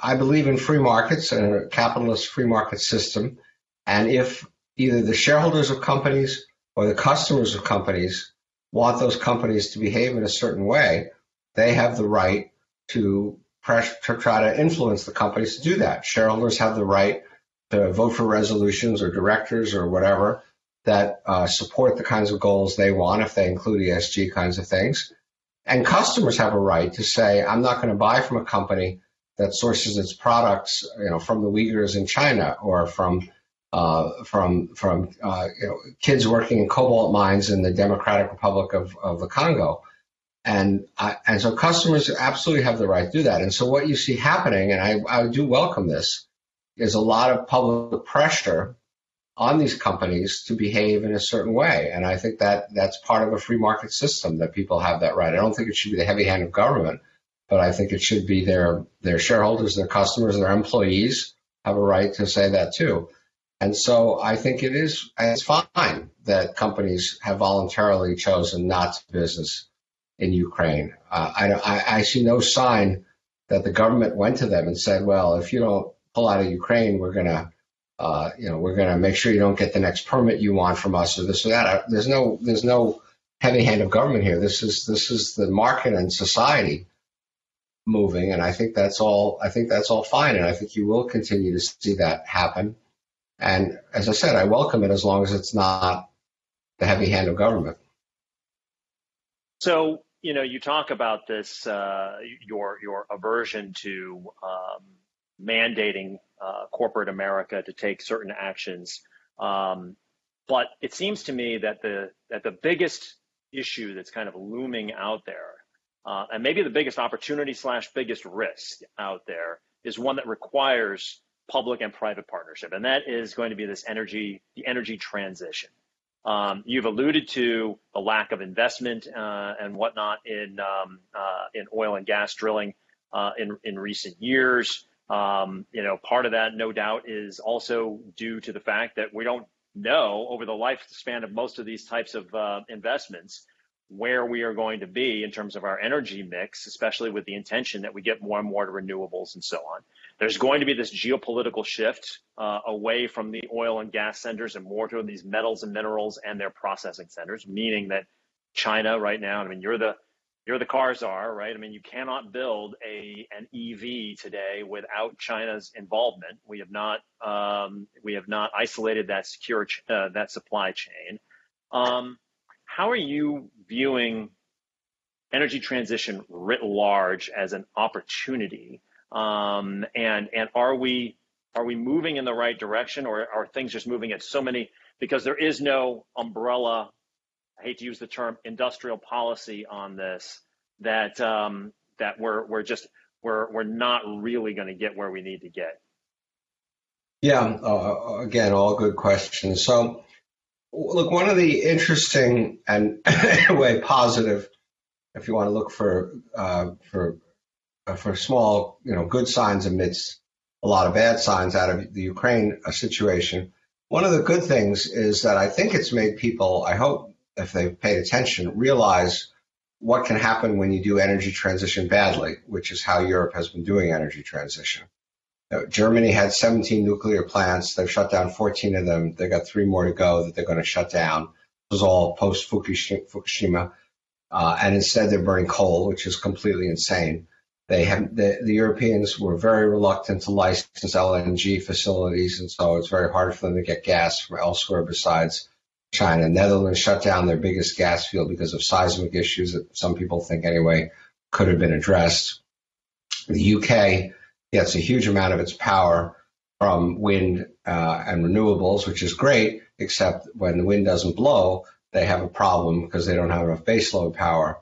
I believe in free markets and a capitalist free market system. And if either the shareholders of companies or the customers of companies want those companies to behave in a certain way, they have the right to pressure to try to influence the companies to do that. Shareholders have the right to vote for resolutions or directors or whatever that uh, support the kinds of goals they want if they include ESG kinds of things. And customers have a right to say, I'm not going to buy from a company that sources its products, you know, from the Uyghurs in China or from uh, from from uh, you know, kids working in cobalt mines in the Democratic Republic of, of the Congo. And I, and so customers absolutely have the right to do that. And so what you see happening, and I, I do welcome this, is a lot of public pressure on these companies to behave in a certain way. And I think that that's part of a free market system that people have that right. I don't think it should be the heavy hand of government, but I think it should be their their shareholders, their customers, their employees have a right to say that too. And so I think it is it's fine that companies have voluntarily chosen not to business in Ukraine. Uh, I, I, I see no sign that the government went to them and said, well, if you don't pull out of Ukraine, we're going to, uh, you know, we're going to make sure you don't get the next permit you want from us or this or that. There's no, there's no heavy hand of government here. This is, this is the market and society moving, and I think that's all. I think that's all fine, and I think you will continue to see that happen. And as I said, I welcome it as long as it's not the heavy hand of government.
So you know, you talk about this uh, your your aversion to um, mandating uh, corporate America to take certain actions, um, but it seems to me that the that the biggest issue that's kind of looming out there, uh, and maybe the biggest opportunity slash biggest risk out there, is one that requires public and private partnership, and that is going to be this energy the energy transition. Um, you've alluded to the lack of investment uh, and whatnot in um, uh, in oil and gas drilling uh, in in recent years. Um, you know, part of that, no doubt, is also due to the fact that we don't know over the lifespan of most of these types of uh, investments where we are going to be in terms of our energy mix, especially with the intention that we get more and more to renewables and so on. There's going to be this geopolitical shift uh, away from the oil and gas centers and more to these metals and minerals and their processing centers, meaning that China right now, I mean, you're the you're the car czar, right? I mean, you cannot build a an EV today without China's involvement. We have not um, we have not isolated that secure uh, that supply chain. Um, how are you viewing energy transition writ large as an opportunity? Um, and and are we are we moving in the right direction, or are things just moving at so many? Because there is no umbrella. I hate to use the term industrial policy on this. That um, that we're we're just we're we're not really going to get where we need to get.
Yeah, uh, again, all good questions. So Look, one of the interesting and in a way positive, if you want to look for uh, for uh, for small, you know, good signs amidst a lot of bad signs out of the Ukraine uh, situation. One of the good things is that I think it's made people, I hope, if they've paid attention, realize what can happen when you do energy transition badly, which is how Europe has been doing energy transition. Germany had 17 nuclear plants. They've shut down 14 of them. They've got three more to go that they're going to shut down. This was all post Fukushima. Uh, and instead they're burning coal, which is completely insane. They have the, the Europeans were very reluctant to license LNG facilities, and so it's very hard for them to get gas from elsewhere besides China. Netherlands shut down their biggest gas field because of seismic issues that some people think anyway could have been addressed. The UK gets a huge amount of its power from wind uh, and renewables, which is great, except when the wind doesn't blow, they have a problem because they don't have enough baseload power.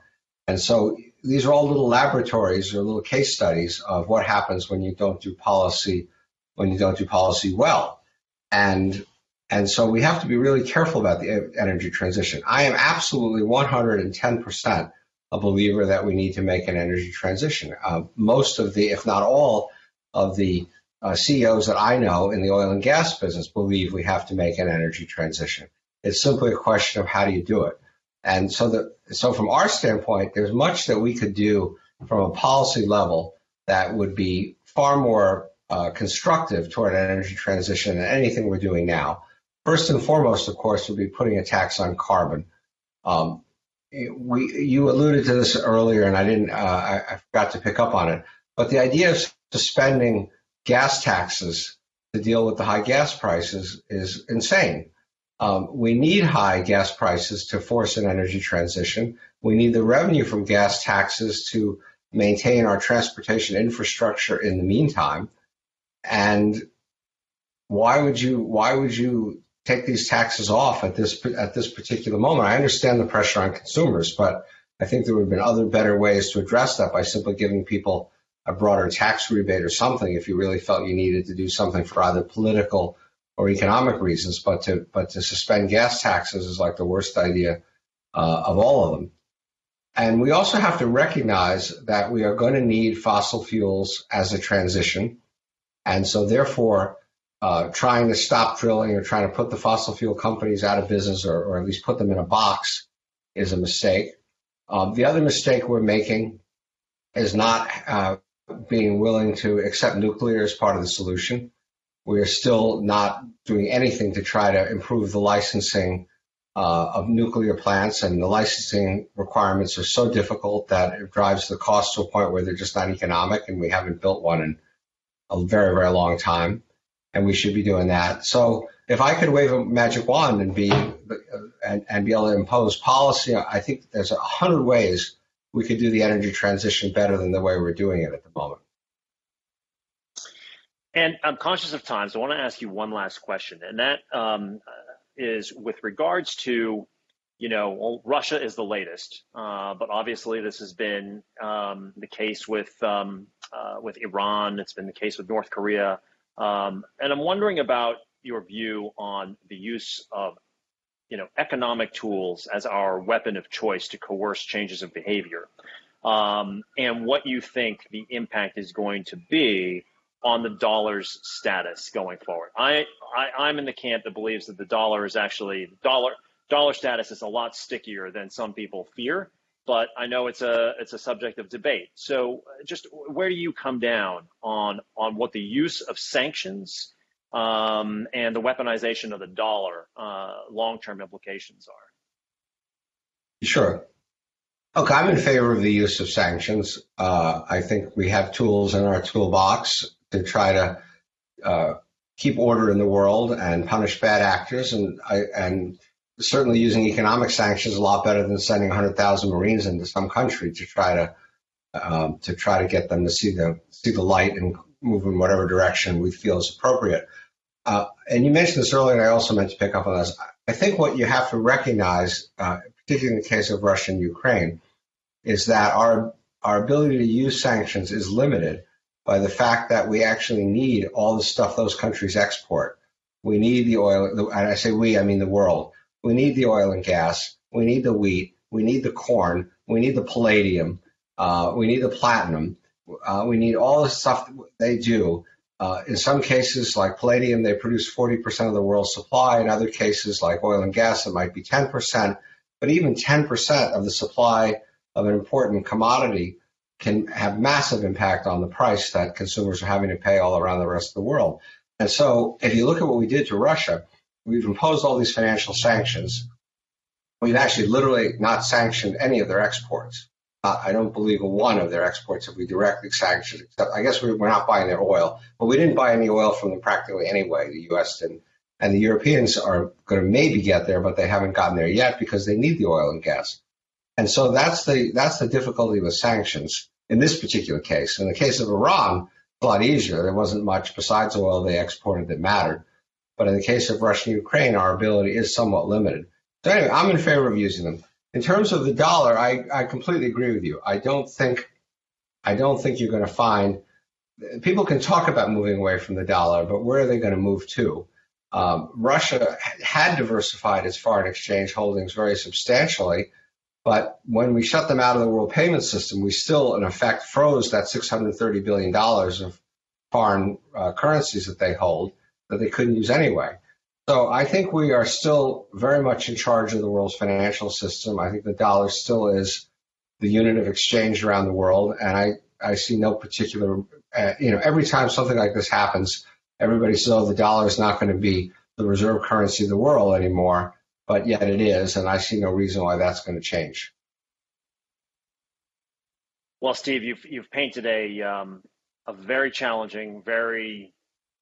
And so these are all little laboratories or little case studies of what happens when you don't do policy when you don't do policy well. And and so we have to be really careful about the energy transition. I am absolutely 110% a believer that we need to make an energy transition. Uh, most of the, if not all, of the uh, CEOs that I know in the oil and gas business believe we have to make an energy transition. It's simply a question of how do you do it. And so the, so from our standpoint, there's much that we could do from a policy level that would be far more uh, constructive toward an energy transition than anything we're doing now. First and foremost, of course, would be putting a tax on carbon. Um, we, you alluded to this earlier, and I didn't, uh, I, I forgot to pick up on it. But the idea of suspending gas taxes to deal with the high gas prices is insane. Um, we need high gas prices to force an energy transition. We need the revenue from gas taxes to maintain our transportation infrastructure in the meantime. And why would you why would you take these taxes off at this at this particular moment? I understand the pressure on consumers, but I think there would have been other better ways to address that by simply giving people a broader tax rebate or something if you really felt you needed to do something for either political or economic reasons. But to but to suspend gas taxes is like the worst idea uh, of all of them. And we also have to recognize that we are going to need fossil fuels as a transition. And so, therefore, uh, trying to stop drilling or trying to put the fossil fuel companies out of business or, or at least put them in a box is a mistake. Um, the other mistake we're making is not uh, being willing to accept nuclear as part of the solution. We are still not doing anything to try to improve the licensing uh, of nuclear plants, and the licensing requirements are so difficult that it drives the cost to a point where they're just not economic, and we haven't built one in a very, very long time, and we should be doing that. So if I could wave a magic wand and be and, and be able to impose policy, I think there's a hundred ways we could do the energy transition better than the way we're doing it at the moment.
And I'm conscious of time, so I want to ask you one last question, and that um, is with regards to, you know, well, Russia is the latest, uh, but obviously this has been um, the case with um, uh, with Iran. It's been the case with North Korea, um, and I'm wondering about your view on the use of you know, economic tools as our weapon of choice to coerce changes of behavior, um, and what you think the impact is going to be on the dollar's status going forward. I, I am in the camp that believes that the dollar is actually dollar dollar status is a lot stickier than some people fear. But I know it's a it's a subject of debate. So just where do you come down on on what the use of sanctions um, and the weaponization of the dollar uh, long-term implications are.
Sure. Okay, I'm in favor of the use of sanctions. Uh, I think we have tools in our toolbox to try to uh, keep order in the world and punish bad actors, and I, and certainly using economic sanctions a lot better than sending 100,000 Marines into some country to try to um, to try to get them to see the see the light and move in whatever direction we feel is appropriate. Uh, and you mentioned this earlier, and I also meant to pick up on this. I think what you have to recognize, uh, particularly in the case of Russia and Ukraine, is that our our ability to use sanctions is limited by the fact that we actually need all the stuff those countries export. We need the oil, and I say we, I mean the world. We need the oil and gas. We need the wheat. We need the corn. We need the palladium. Uh, we need the platinum. Uh, we need all the stuff they do uh, in some cases, like palladium, they produce 40% of the world's supply. In other cases, like oil and gas, it might be 10%. But even 10% of the supply of an important commodity can have massive impact on the price that consumers are having to pay all around the rest of the world. And so, if you look at what we did to Russia, we've imposed all these financial sanctions. We've actually literally not sanctioned any of their exports. Uh, I don't believe one of their exports have we directly sanctioned, except I guess we're not buying their oil, but we didn't buy any oil from them practically anyway. The U.S. didn't, and the Europeans are going to maybe get there, but they haven't gotten there yet because they need the oil and gas. And so that's the that's the difficulty with sanctions in this particular case. In the case of Iran, a lot easier. There wasn't much besides oil they exported that mattered. But in the case of Russia and Ukraine, our ability is somewhat limited. So anyway, I'm in favor of using them. In terms of the dollar, I, I completely agree with you. I don't think I don't think you're going to find people can talk about moving away from the dollar, but where are they going to move to? Um, Russia had diversified its foreign exchange holdings very substantially, but when we shut them out of the world payment system, we still, in effect, froze that $630 billion of foreign uh, currencies that they hold that they couldn't use anyway. So I think we are still very much in charge of the world's financial system. I think the dollar still is the unit of exchange around the world, and I, I see no particular, uh, you know, every time something like this happens, everybody says, oh, the dollar is not going to be the reserve currency of the world anymore, but yet it is, and I see no reason why that's going to change.
Well, Steve, you've you've painted a um, a very challenging, very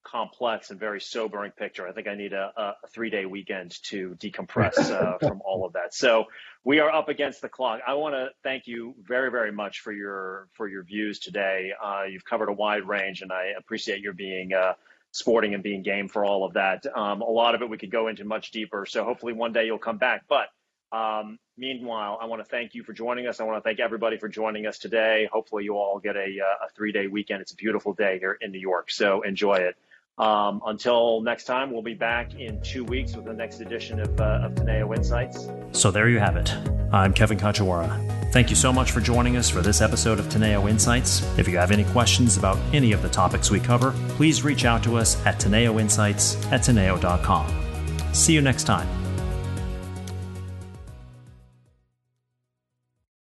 complex and very sobering picture. I think I need a, a three day weekend to decompress uh, from all of that. So we are up against the clock. I want to thank you very, very much for your for your views today. Uh, you've covered a wide range, and I appreciate your being uh, sporting and being game for all of that. Um, a lot of it we could go into much deeper. So hopefully one day you'll come back. But um, meanwhile, I want to thank you for joining us. I want to thank everybody for joining us today. Hopefully, you all get a, uh, a three day weekend. It's a beautiful day here in New York, so enjoy it. Um, until next time, we'll be back in two weeks with the next edition of, uh, of Teneo Insights.
So there you have it. I'm Kevin Kajiwara. Thank you so much for joining us for this episode of Teneo Insights. If you have any questions about any of the topics we cover, please reach out to us at teneoinsights at teneo.com. See you next time.